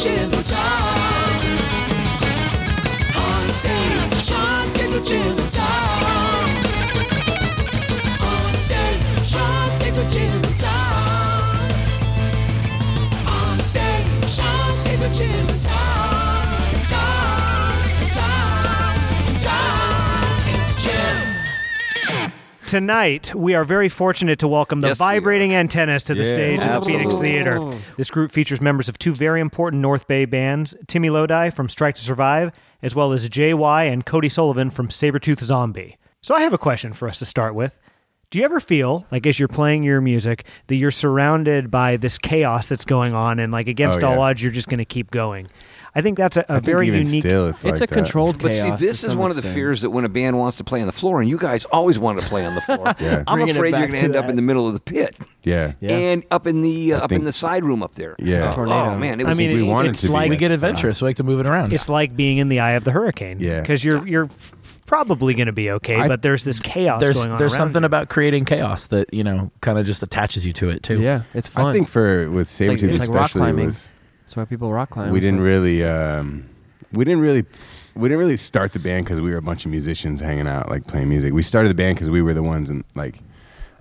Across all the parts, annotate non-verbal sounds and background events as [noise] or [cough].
with Jim and Tom. On stage, Sean stays with Jim and Tom. Tonight, we are very fortunate to welcome the Yes, we. Vibrating Antennas to the Yeah. stage at the Phoenix Absolutely. Theater. This group features members of two very important North Bay bands, Timmy Lodi from Strike to Survive, as well as JY and Cody Sullivan from Sabretooth Zombie. So I have a question for us to start with. Do you ever feel like as you're playing your music that you're surrounded by this chaos that's going on and like against Oh, all yeah. odds you're just going to keep going? I think that's a, a I think very even unique still, it's, It's like a that. controlled But chaos. see, this is one of the extent. fears that when a band wants to play on the floor, and you guys always wanted to play on the floor. [laughs] Yeah. I'm Bringing afraid you're going to to end up in the middle of the pit Yeah. Yeah. and up in the uh, up in the side room up there. Yeah. Oh, Tornado. man, it I mean, we wanted it's to like that. We get adventurous. so we like to move it around. it's like being in the eye of the hurricane. Yeah. because you're you're probably going to be okay, I- but there's this chaos there's going on. there's something you. about creating chaos that you know kind of just attaches you to it too. Yeah, it's fun. I think for with it's like, Sabretooth it's like rock especially climbing. was- That's why people rock climb. we didn't really um, we didn't really we didn't really start the band because we were a bunch of musicians hanging out like playing music we started the band because we were the ones and like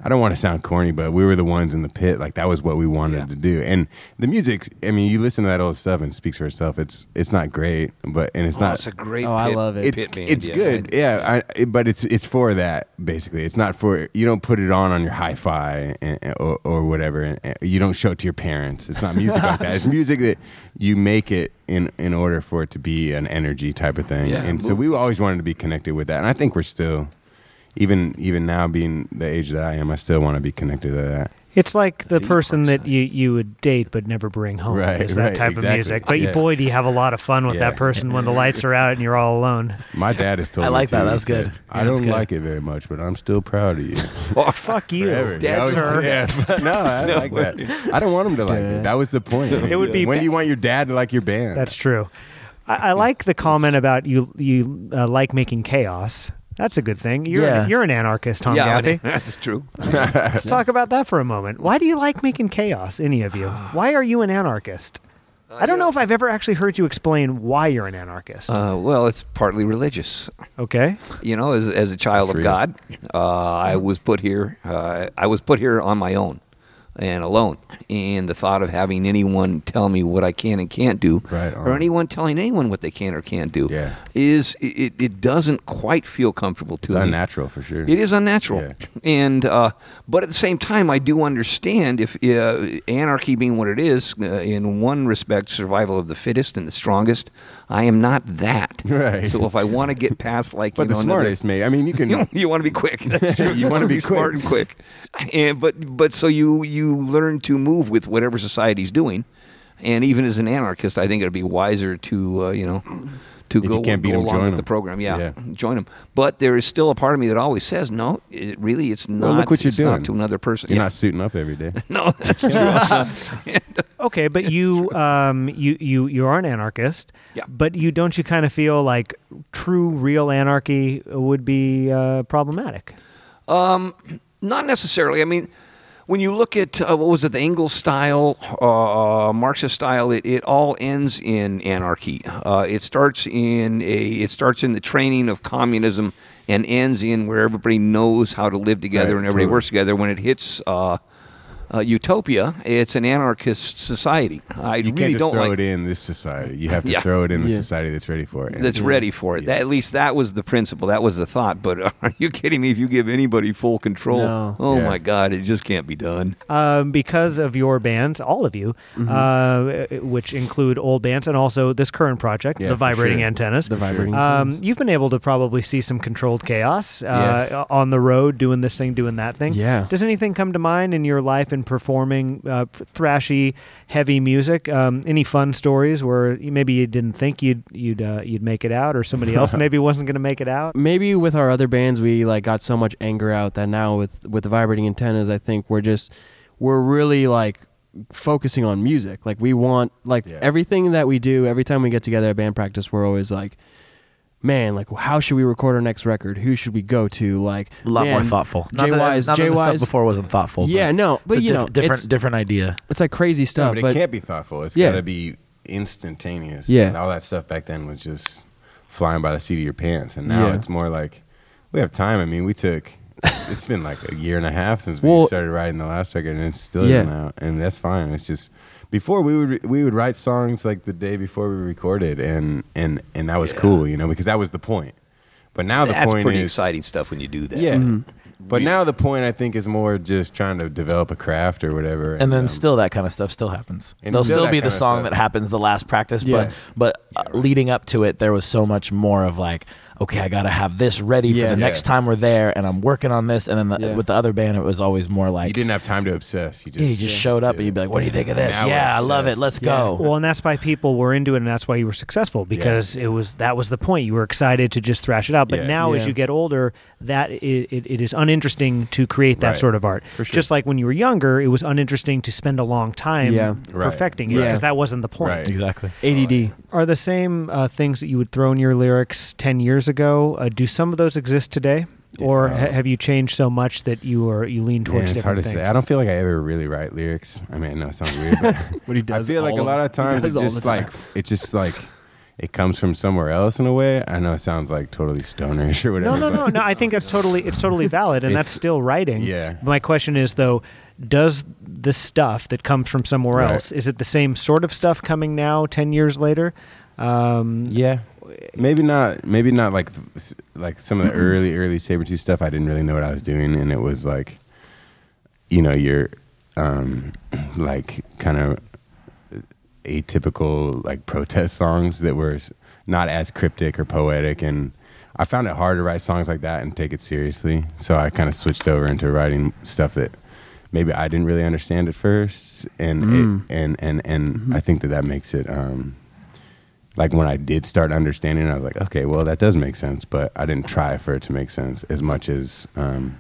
i don't want to sound corny but we were the ones in the pit like that was what we wanted Yeah. to do and the music i mean you listen to that old stuff and it speaks for itself it's it's not great but and it's Oh, not it's a great. Oh, I love it. it's pit band, it's yeah. good, yeah. I, it- but it's it's for that basically. It's not for you don't put it on on your hi-fi and, and- or, or whatever. And, and you don't show it to your parents. It's not music like that. It's [laughs] music that you make it in in order for it to be an energy type of thing. Yeah. and so we always wanted to be connected with that. And I think we're still, even even now being the age that I am, I still want to be connected to that. It's like the Theme person park that you, you would date but never bring home. Right, is that right, type exactly. of music. But you Yeah. boy, do you have a lot of fun with Yeah. that person when the lights are out and you're all alone. My dad is told I like that. That's good. said, Yeah, I don't good. like it very much, but I'm still proud of you. [laughs] Oh, Fuck you, Forever. Dad, He always- sir. [laughs] Yeah, no, I [laughs] like that. I don't want him to like it. That was the point. It would be When ba- do you want your dad to like your band? That's true. I, I like the comment about you you uh, like making chaos. That's a good thing. You're Yeah. you're an anarchist, Tom yeah, Gaffey. [laughs] that's true. [laughs] Let's talk about that for a moment. Why do you like making chaos, any of you? [sighs] Why are you an anarchist? I don't know if I've ever actually heard you explain why you're an anarchist. Uh, well, it's partly religious. okay. You know, as, as a child That's of real. God, uh, I was put here. Uh, I was put here on my own and alone. And the thought of having anyone tell me what I can and can't do, Right or anyone telling anyone what they can or can't do, Yeah. is it, it doesn't quite feel comfortable to me. It's me. unnatural for sure. It is unnatural, Yeah. and uh, but at the same time, I do understand if uh, anarchy being what it is, uh, in one respect, survival of the fittest and the strongest. I am not that. [laughs] Right. So if I want to get past, like, [laughs] But you the know, another- smartest, mate. I mean, you can. [laughs] you, you want to be quick. That's true. You wanna wanna be smart quick. and quick, and but but so you you learn to move with whatever society's doing, and even as an anarchist, I think it'd be wiser to uh, you know to If you go, can't beat go 'em, along join with 'em. the program. Yeah, Yeah. join them. But there is still a part of me that always says, no, it really, it's not. Well, look what you're it's not doing. to another person. You're Yeah. not suiting up every day. [laughs] No, that's true. [laughs] [laughs] Okay, but you um you you you are an anarchist. Yeah. But you don't you kind of feel like true real anarchy would be uh, problematic. Um, not necessarily. I mean, when you look at uh, what was it, the Engels style, uh, Marxist style, it, it all ends in anarchy. Uh, it starts in a it starts in the training of communism and ends in where everybody knows how to live together Right, and everybody totally. works together. When it hits. Uh, uh, utopia, it's an anarchist society. I You really can't just don't throw like it in this society. You have to Yeah. throw it in a Yeah. society that's ready for it. And- that's ready for it. Yeah. That, at least that was the principle. That was the thought. But [laughs] are you kidding me? If you give anybody full control, No. oh Yeah. my God, it just can't be done. um, because of your bands, all of you, Mm-hmm. uh, which include old bands and also this current project, Yeah, the Vibrating sure. Antennas. The vibrating. Um, you've been able to probably see some controlled chaos uh, on the road, doing this thing, doing that thing. Yeah. Does anything come to mind in your life in performing uh, thrashy, heavy music? Um, any fun stories where maybe you didn't think you'd you'd uh, you'd make it out, or somebody else [laughs] maybe wasn't going to make it out? maybe with our other bands we like got so much anger out that now with with the vibrating antennas i think we're just we're really like focusing on music like we want like Yeah. everything that we do every time we get together at band practice we're always like man like how should we record our next record who should we go to like A lot more man, thoughtful. Not that, JY's not that stuff before wasn't thoughtful. yeah but no it's but a you diff- know different it's, different idea. it's like crazy No, stuff but it can't be thoughtful. It's Yeah. got to be instantaneous. Yeah. and all that stuff back then was just flying by the seat of your pants, and now Yeah. it's more like we have time. I mean, we took. [laughs] it's been like a year and a half since we Well- started writing the last record, and it's still Yeah. isn't out, and that's fine. It's just before we would we would write songs like the day before we recorded, and and and that was cool, you know, because that was the point. But now the point pretty is exciting stuff when you do that. yeah. Mm-hmm. But now the point I think is more just trying to develop a craft or whatever. and then um, still that kind of stuff still happens. And There'll still still be the song that happens the last practice, Yeah. but but uh, leading up to it, there was so much more of like, okay, I got to have this ready for Yeah. the next time we're there, and I'm working on this. And then the, Yeah. with the other band, it was always more like you didn't have time to obsess. You just yeah, you just showed up and you'd be like, what do you think of this? Now we're Yeah, I love it. obsessed. Let's Yeah. go. Well, and that's why people were into it, and that's why you were successful because it was that was the point. You were excited to just thrash it out. But Yeah. now, as Yeah. you get older, that it, it, it is uninteresting to create that Right. sort of art. For sure. Just like when you were younger, it was uninteresting to spend a long time Yeah. Right. perfecting it Yeah. because that wasn't the point. Right. Exactly. ADD. Are the same uh, things that you would throw in your lyrics ten years ago? Uh, do some of those exist today, or ha- have you changed so much that you are you lean towards Man, it's hard to things? say. I don't feel like I ever really write lyrics. I mean, I know it sounds weird, but [laughs] What he does, I feel like a lot of times does it's just time. like it's just like it comes from somewhere else in a way. I know it sounds like totally stonerish or whatever. No, no, no, no. I think that's totally it's totally valid, and that's still writing. yeah. My question is though, does the stuff that comes from somewhere Right. else is it the same sort of stuff coming now, ten years later? Um, Yeah, maybe not. Maybe not like like some of the early early saber tooth stuff. I didn't really know what I was doing, and it was like, you know, your um, like kind of atypical like protest songs that were not as cryptic or poetic, and I found it hard to write songs like that and take it seriously. So I kind of switched over into writing stuff that maybe I didn't really understand at first, and Mm. it, and and and I think that that makes it. Um, like when I did start understanding, I was like, okay, well, that does make sense, but I didn't try for it to make sense as much as um,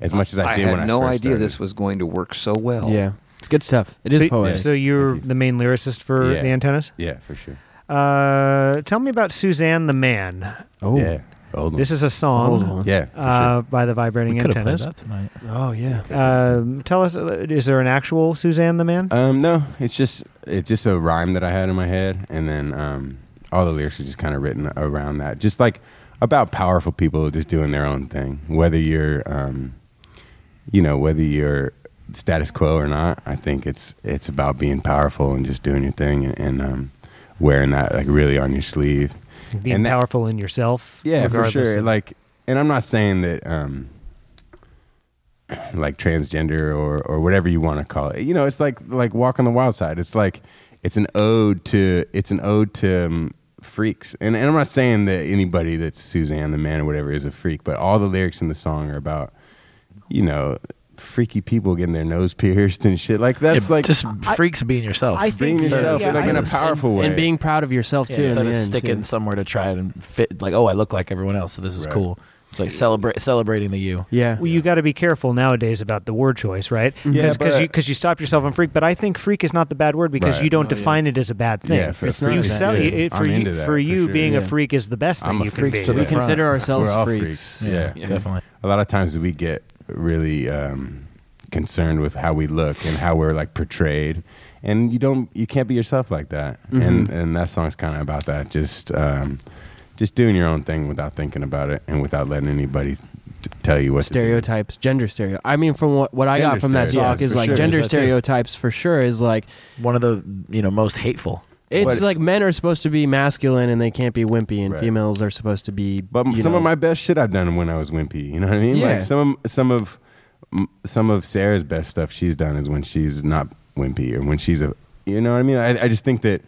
as much as I, I did had when I no idea started. this was going to work so well. yeah, it's good stuff. It is so, poetic. so you're you. the main lyricist for Yeah. the antennas. Yeah, for sure. Uh, tell me about Suzanne the Man. oh, Yeah, old one. This is a song Old one. yeah, for uh, sure. by the Vibrating We could have played Antennas. that tonight. oh yeah. Um, tell us, uh, is there an actual Suzanne the Man? Um, no, it's just it's just a rhyme that I had in my head, and then um, all the lyrics are just kind of written around that, just like about powerful people just doing their own thing, whether you're, um, you know, whether you're status quo or not. I think it's it's about being powerful and just doing your thing and, and um, wearing that like really on your sleeve. Being and that- powerful in yourself. Yeah, for sure. Like, and I'm not saying that, um, [clears throat] like transgender or or whatever you want to call it. You know, it's like like walk on the wild side. It's like it's an ode to it's an ode to um, freaks. And and I'm not saying that anybody that's Suzanne the man or whatever is a freak, but all the lyrics in the song are about, you know. Freaky people getting their nose [laughs] pierced and shit like that's Yeah, like just freaks being yourself. I being think- yourself, yeah, like in a think- powerful way and being proud of yourself Yeah, too. in instead the of sticking too. somewhere to try and fit, like, oh, I look like everyone else, so this is Right. cool. It's like celebrate celebrating the you. Yeah. Well, you got to be careful nowadays about the word choice, right? Yeah, Because but- you because you stop yourself on freak, but I think freak is not the bad word because Right. you don't Oh, yeah. define it as a bad thing. Yeah, for- It's not you bad. sell Yeah. it for I'm you into that, for for you sure. being a freak is the best thing I'm a you can freak be. to we consider ourselves We're all freaks. freaks. Yeah. Yeah. definitely. a lot of times we get really um, concerned with how we look and how we're like portrayed and you don't you can't be yourself like that and and that song's kind of about that just um, just doing your own thing without thinking about it and without letting anybody t- tell you what stereotypes, gender stereo. I mean, from what what I got from that stereo- talk yeah, is for like sure. gender There's that too. stereotypes for sure is like One of the you know most hateful. it's But- like men are supposed to be masculine and they can't be wimpy, and Right. females are supposed to be. But you some know, of my best shit I've done when I was wimpy. You know what I mean? Yeah. Like some of some of m- some of Sarah's best stuff she's done is when she's not wimpy or when she's a. You know what I mean? I, I just think that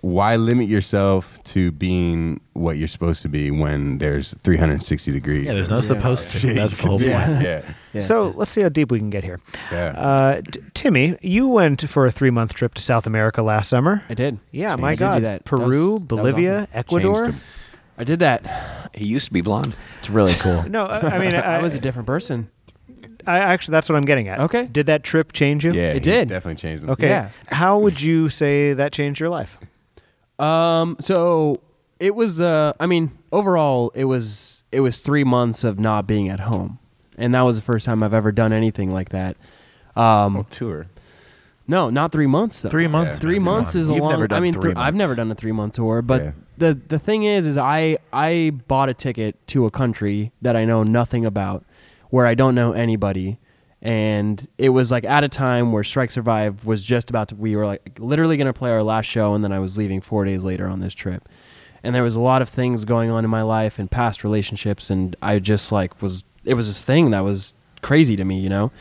why limit yourself to being what you're supposed to be when there's 360 degrees? Yeah, there's no of supposed to. shit That's the whole point. Yeah, [laughs] Yeah. So let's see how deep we can get here. yeah. Uh, t- Timmy, you went for a three month trip to South America last summer. I did. Yeah, Changed. my I did God, that. That Peru, that was Bolivia, awesome. Ecuador. I did that. He used to be blonde. It's really [laughs] cool. No, I, I mean, [laughs] I, I was a different person. I actually that's what I'm getting at. Okay. Did that trip change you? yeah, It did. definitely changed. them. Okay. Yeah. How would you say that changed your life? Um. So it was. Uh. I mean, overall, it was. It was three months of not being at home, and that was the first time I've ever done anything like that. Um. Oh, tour. No, not three months though. Three months. Three months is a You've long. Never done I mean, three th- I've never done a three month tour, but Yeah. the the thing is, is I I bought a ticket to a country that I know nothing about, where I don't know anybody, and it was like at a time where Strike Survive was just about to. We were like literally going to play our last show, and then I was leaving four days later on this trip, and there was a lot of things going on in my life and past relationships, and I just like was it was this thing that was crazy to me, you know.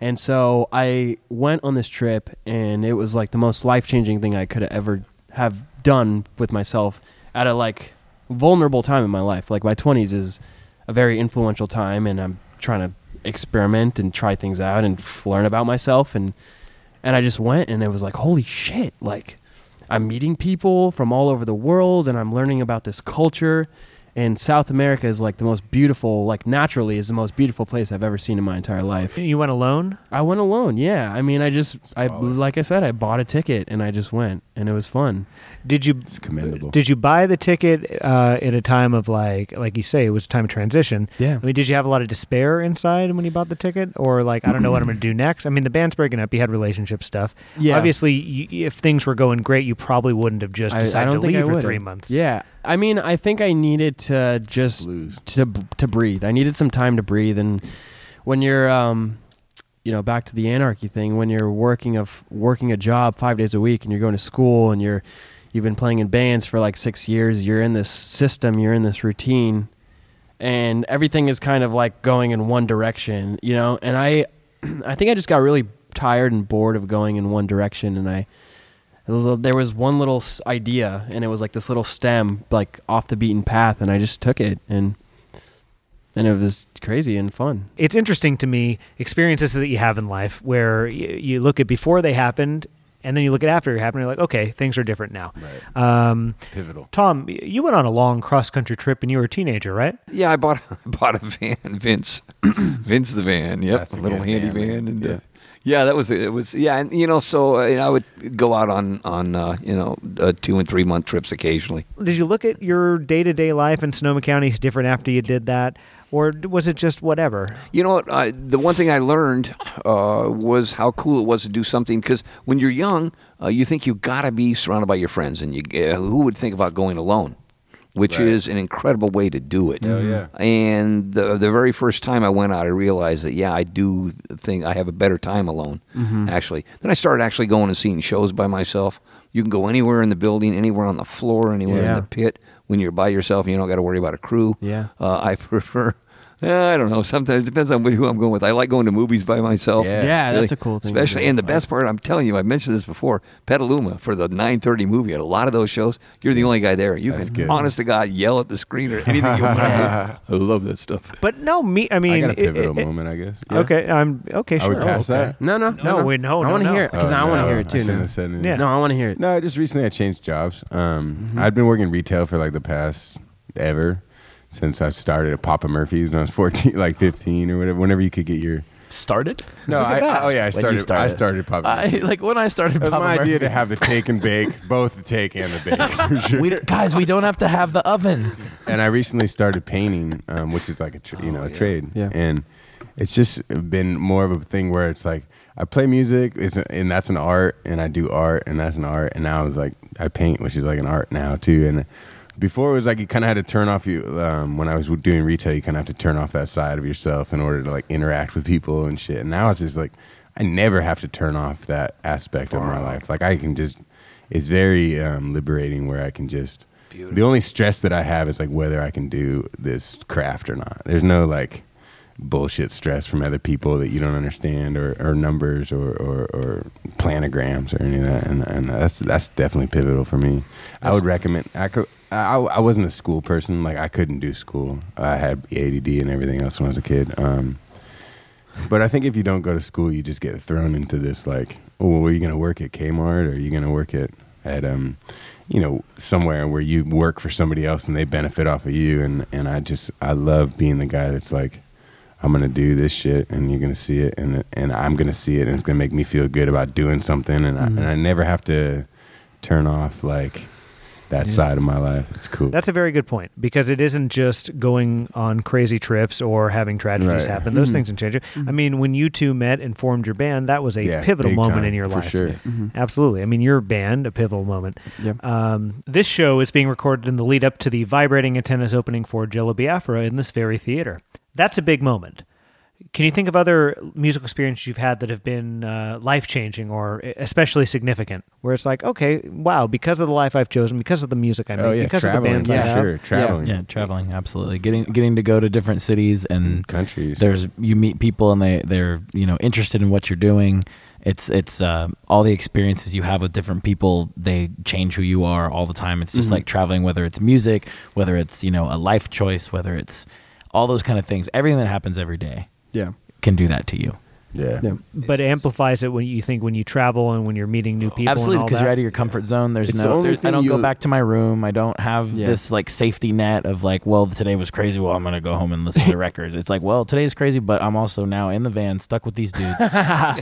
And so I went on this trip, and it was like the most life changing thing I could ever have done with myself at a like vulnerable time in my life. Like my twenties is a very influential time, and I'm trying to experiment and try things out and f- learn about myself. And and I just went, and it was like, holy shit! Like I'm meeting people from all over the world, and I'm learning about this culture. And South America is like the most beautiful, like naturally is the most beautiful place I've ever seen in my entire life. You went alone? I went alone. Yeah, I mean, I just, I like I said, I bought a ticket and I just went, and it was fun. Did you It's commendable. Did you buy the ticket uh, at a time of like, like you say, it was a time of transition? Yeah. I mean, did you have a lot of despair inside when you bought the ticket, or like, I don't know what I'm going to do next? I mean, the band's breaking up. You had relationship stuff. Yeah. Obviously, you, if things were going great, you probably wouldn't have just I, decided I don't to think leave I for would three months. Yeah, I mean, I think I needed to just Blues. to to breathe. I needed some time to breathe, and when you're, um, you know, back to the anarchy thing, when you're working of working a job five days a week, and you're going to school, and you're you've been playing in bands for like six years, you're in this system, you're in this routine, and everything is kind of like going in one direction, you know. And I, [clears throat] I think I just got really tired and bored of going in one direction, and I. Was a, there was one little idea, and it was like this little stem, like off the beaten path, and I just took it, and and it was crazy and fun. It's interesting to me experiences that you have in life where you, you look at before they happened, and then you look at after it happened. You're like, okay, things are different now. Right. Um, Pivotal. Tom, you went on a long cross country trip, and you were a teenager, right? Yeah, I bought I [laughs] bought a van, Vince, [clears throat] Vince the van. Yep, That's a a little good handy van, van, and Yeah. uh, yeah, that was it. Was yeah, and you know, so uh, I would go out on on uh, you know uh, two and three month trips occasionally. Did you look at your day to day life in Sonoma County as different after you did that, or d- was it just whatever? You know what? I, the one thing I learned uh, was how cool it was to do something because when you're young, uh, you think you got to be surrounded by your friends, and you uh, who would think about going alone, which Right. is an incredible way to do it. Hell yeah. And the the very first time I went out, I realized that yeah, I do think I have a better time alone. Actually, then I started actually going and seeing shows by myself. You can go anywhere in the building, anywhere on the floor, anywhere Yeah. in the pit. When you're by yourself, and you don't got to worry about a crew. Yeah. Uh, I [laughs] prefer. Eh, I don't know. Sometimes it depends on who I'm going with. I like going to movies by myself. Yeah. Yeah, that's a cool thing Especially, do. and the best part, I'm telling you, I mentioned this before. Petaluma for the 9:30 movie. At a lot of those shows, you're the only guy there. You That's can, good. honest to God, yell at the screen or anything you want. To do. [laughs] I love that stuff. But no, me. I mean, I got a pivotal it- it- moment, I guess. Yeah. Okay, I'm okay. I Sure. would pass Oh, okay. that. No, no, No, wait, no, I no, want to no. hear it because Oh, I want to hear it I too. shouldn't now. have said. Yeah. No, I want to hear it. No, just recently I changed jobs. Um, Mm-hmm. I'd been working retail for like the past ever since I started at Papa Murphy's when I was 14, like 15 or whatever. Whenever you could get your Started? no, Look at I, that. oh yeah, I When started. you I started. started at Papa. I, like when I started It was Papa my idea to have the take and bake, [laughs] both the take and the bake. [laughs] For sure. We don't- guys, we don't have to have the oven. and I recently started painting, um, which is like a tr- you know a trade, Yeah. and it's just been more of a thing where it's like I play music, and that's an art, and I do art, and that's an art, and now it's like I paint, which is like an art now too, and. Before it was like you kind of had to turn off you um, when I was doing retail. You kind of have to turn off that side of yourself in order to like interact with people and shit. And now it's just like I never have to turn off that aspect of my life. Like I can just, it's very um, liberating where I can just. The only stress that I have is like whether I can do this craft or not. There's no like bullshit stress from other people that you don't understand or, or numbers or, or, or planograms or any of that. And, and that's that's definitely pivotal for me. I would recommend. I could. I, I wasn't a school person. Like I couldn't do school. I had ADD and everything else when I was a kid. Um, but I think if you don't go to school, you just get thrown into this like, oh, well, are you going to work at Kmart or are you going to work at at um, you know, somewhere where you work for somebody else and they benefit off of you. And and I just I love being the guy that's like, I'm going to do this shit and you're going to see it and and I'm going to see it and it's going to make me feel good about doing something and I, and I never have to turn off like that side of my life. It's cool. That's a very good point because it isn't just going on crazy trips or having tragedies Right. happen. Those mm-hmm. things can change it. I mm-hmm. mean, when you two met and formed your band, that was a Yeah, pivotal moment time, in your for life. sure. Mm-hmm. Absolutely. I mean, your band, a pivotal moment. Yeah. Um, this show is being recorded in the lead up to the Vibrating Antennas opening for Jello Biafra in this very theater. That's a big moment. Can you think of other musical experiences you've had that have been uh, life changing or especially significant? Where it's like, okay, wow, because of the life I've chosen, because of the music I make, oh yeah, because traveling. of the bands I have. sure, traveling. Yeah, traveling absolutely. Getting getting to go to different cities and countries. there's you meet people and they they're you know interested in what you're doing. It's it's uh, all the experiences you have with different people. They change who you are all the time. It's just Mhm. like traveling, whether it's music, whether it's you know a life choice, whether it's all those kind of things. Everything that happens every day Yeah. can do that to you. Yeah. Yeah. But it amplifies it when you think when you travel and when you're meeting new people. Absolutely, because you're out of your comfort zone. There's It's no. only there- I don't go back to my room. I don't have Yeah. this like safety net of like, well, today was crazy. Well, I'm gonna go home and listen to [laughs] records. It's like, well, today's crazy, but I'm also now in the van, stuck with these dudes, [laughs]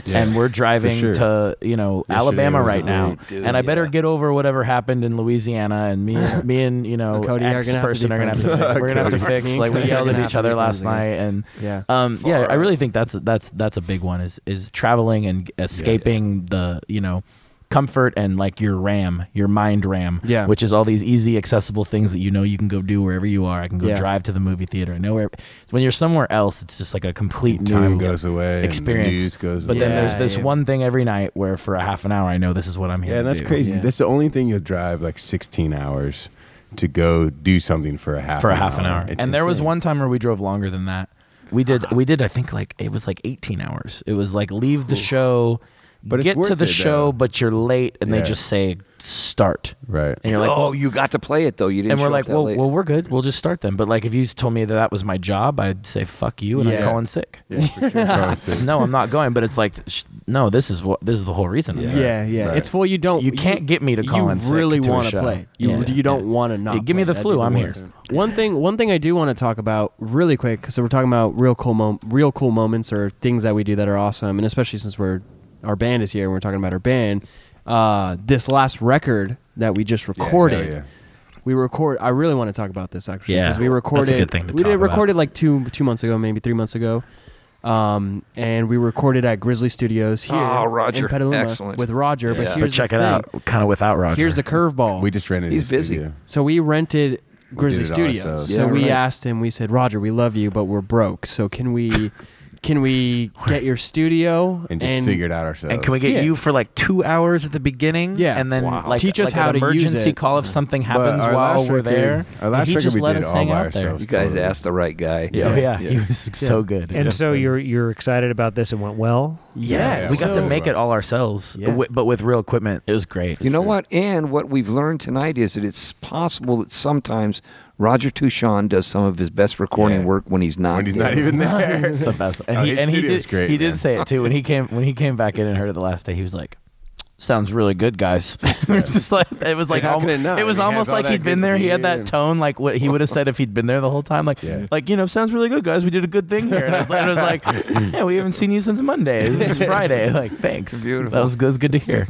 and we're driving sure. to you know Yesterday Alabama was right now, dude, and I better yeah. get over whatever happened in Louisiana, and me, and [laughs] me and you know Cody are gonna have to person are gonna have to fix, we're gonna have to fix. Like we yelled at each other last night, and Yeah. um, yeah, I really think that's that's that's a big one is is traveling and escaping the you know comfort and like your RAM, your mind RAM, Yeah. which is all these easy accessible things that you know you can go do wherever you are. I can go Yeah. drive to the movie theater. I know where when you're somewhere else, it's just like a complete Time goes away. experience. news goes But away. then there's this yeah. one thing every night where for a half an hour I know this is what I'm here. Yeah, and to that's do. crazy. Yeah. That's the only thing you'll drive like 16 hours to go do something for a half for a an half an hour. It's and there was one time where we drove longer than that. We did uh-huh. we did I think like it was like 18 hours. It was like leave the show But it's get to the it, show though. but you're late and they just say start. right. And you're like, oh, well, you got to play it though. You didn't. and we're show like, well, late. well, we're good. We'll just start them. But like, if you told me that that was my job, I'd say fuck you, and I'm calling sick. Yeah, sure. Probably [laughs] sick. no, I'm not going. But it's like, sh- no, this is what this is the whole reason. Yeah. Yeah, yeah. Right. It's full. You don't. You can't get me to call You in sick You really wanna play. You Yeah. you don't Yeah. want to not. Yeah, give me the flu, I'm here. One thing. One thing I do want to talk about really quick. So we're talking about real cool, mom- real cool moments or things that we do that are awesome, and especially since we're our band is here and we're talking about our band. Uh, this last record that we just recorded. hell yeah. We record. I really want to talk about this actually Yeah, because we that's a recorded. good thing to we talk did about. recorded like two two months ago, maybe three months ago, um, and we recorded at Grizzly Studios here Oh, Roger. in Petaluma Excellent. with Roger. Yeah. But But here's But check the it thing. out, kind of without Roger. Here's the curveball. We just rented. He's busy. studio. so we rented Grizzly did it all Studios. So Yeah, we right. asked him. We said, Roger, we love you, but we're broke. So can we, can we get your studio and just figure it out ourselves. And can we get Yeah. you for like two hours at the beginning? Yeah. and then Wow. like Teach us like how an to use emergency it. call if something happens our while last we're record- there. Our last he record just we let did us all hang by out there. ourselves. you guys totally. asked the right guy. Yeah, yeah, he Yeah. was so good. And Yeah. so you're you're excited about this. It went well. yeah, Yeah, we got so- to make it all ourselves, Yeah. wi- but with real equipment. It was great. You know what? And what we've learned tonight is that it's possible that sometimes Roger Touchon does some of his best recording Yeah. work when he's not when he's there. not even there. [laughs] It's the best. [laughs] And Oh, he, and he studio's did. great, he man. did say it too when he came when he came back in and heard it the last day. He was like, "Sounds really good, guys." [laughs] It was just like it was like how almo- it was He almost like he'd been good there. He had that tone like what he would have said if he'd been there the whole time. Like Yeah. like you know, sounds really good, guys. We did a good thing here. And I was, I was like, "Yeah, we haven't seen you since Monday. It's Friday." Like, thanks. Beautiful. That was, that was good to hear.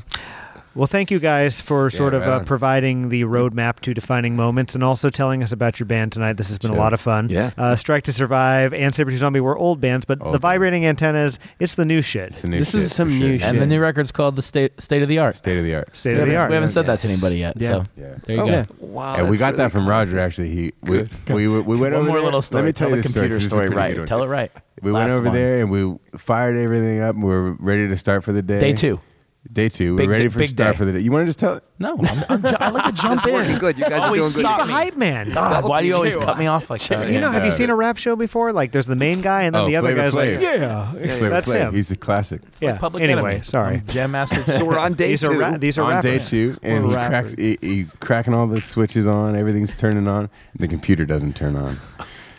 Well, thank you guys for sort of right uh, providing the roadmap to defining moments and also telling us about your band tonight. This has been a lot of fun. Yeah. Uh, Strike to Survive and Saber Zombie were old bands, but Old the bands. vibrating antennas, it's the new shit. It's the new This is some new sure. shit. And the new record's called the state state of the art. State of the art. State we of the haven't, art. we haven't said that to anybody yet. Yeah. So Yeah. there you Oh, go. yeah. Wow, and we got really that from Roger. Actually, he we we, we went One over more there. little story. Let me tell, tell you the this story, computer 'cause this is a story right. Tell it right. We went over there and we fired everything up. and We were ready to start for the day. Day two. Day two. Big we're ready day- for big start day. for the day. You want to just tell it? No, I'm, I'm, ju- I like to [laughs] jump It's working in. good. You guys are Always doing good. stop He's the hype man. God, why do you always cut me off like that? You know, have you seen a rap show before? Like, there's the main guy, and then Oh, the other Flavor guy's like, Flav. yeah, Flavor that's Flav. him. He's a classic. yeah. Public anyway, Enemy. sorry. I'm Jam Master. So we're on [laughs] day these two. are ra- these are on day two, and We're he rappers. cracks, he, he cracking all the switches on, everything's turning on, and the computer doesn't turn on.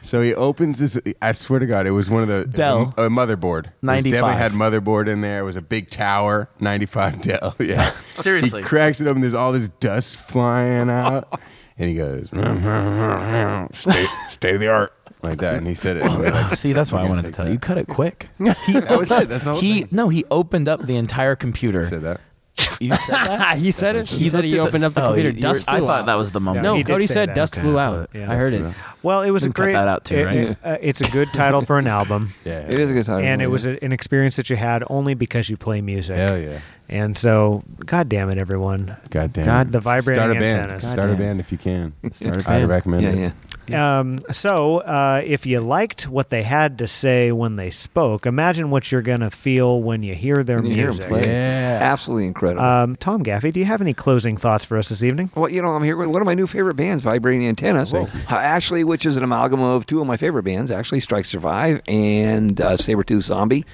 So he opens this. I swear to God, it was one of the Dell. a, motherboard. 95. definitely had motherboard in there. It was a big tower, ninety five [laughs] Dell. Yeah, [laughs] Seriously. He cracks it open. There's all this dust flying out, [laughs] and he goes, mm, mm, mm, "State, state of the art." Like that, and he said it. Oh, and like, See, that's why I wanted gonna tell take you. You cut it quick. That was it. That's the he thing. no, he opened up the entire computer Said that. You said that? [laughs] he said it. He said he opened up the oh, computer. you- Dust I flew thought out. that was the moment. No, He did Cody say said that. dust Okay, flew out. yeah. I heard it. Well, it was We a can cut great. that out too, it- right? it- uh, it's a good title for an [laughs] album, Yeah. It is a good title. and it was a, an experience that you had only because you play music. Hell yeah. And so, God damn it, everyone. God damn. God, it. the vibrating Start a band. antennas. Start a Goddamn. band if you can. Start a Highly band. recommend Yeah, it. yeah. Um, so, uh, if you liked what they had to say when they spoke, imagine what you're going to feel when you hear their you hear 'em music. play. Yeah. Absolutely incredible. Um, Tom Gaffey, do you have any closing thoughts for us this evening? Well, you know, I'm here with one of my new favorite bands, Vibrating Antennas. Uh, actually, which is an amalgam of two of my favorite bands, actually, Strike Survive and uh, Sabretooth Zombie.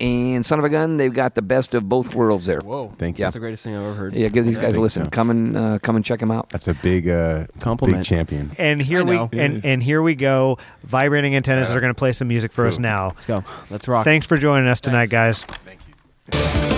And Son of a Gun, they've got the best of both worlds there. Whoa, Thank you. That's the greatest thing I've ever heard. Yeah, give these guys a listen. you. Come and uh, come and check them out. That's a big, uh, Compliment. big champion. And here we know. and, and here we go. Vibrating antennas are going to play some music for us now. Let's go. Let's rock. Thanks for joining us tonight, Thanks. guys. Thank you.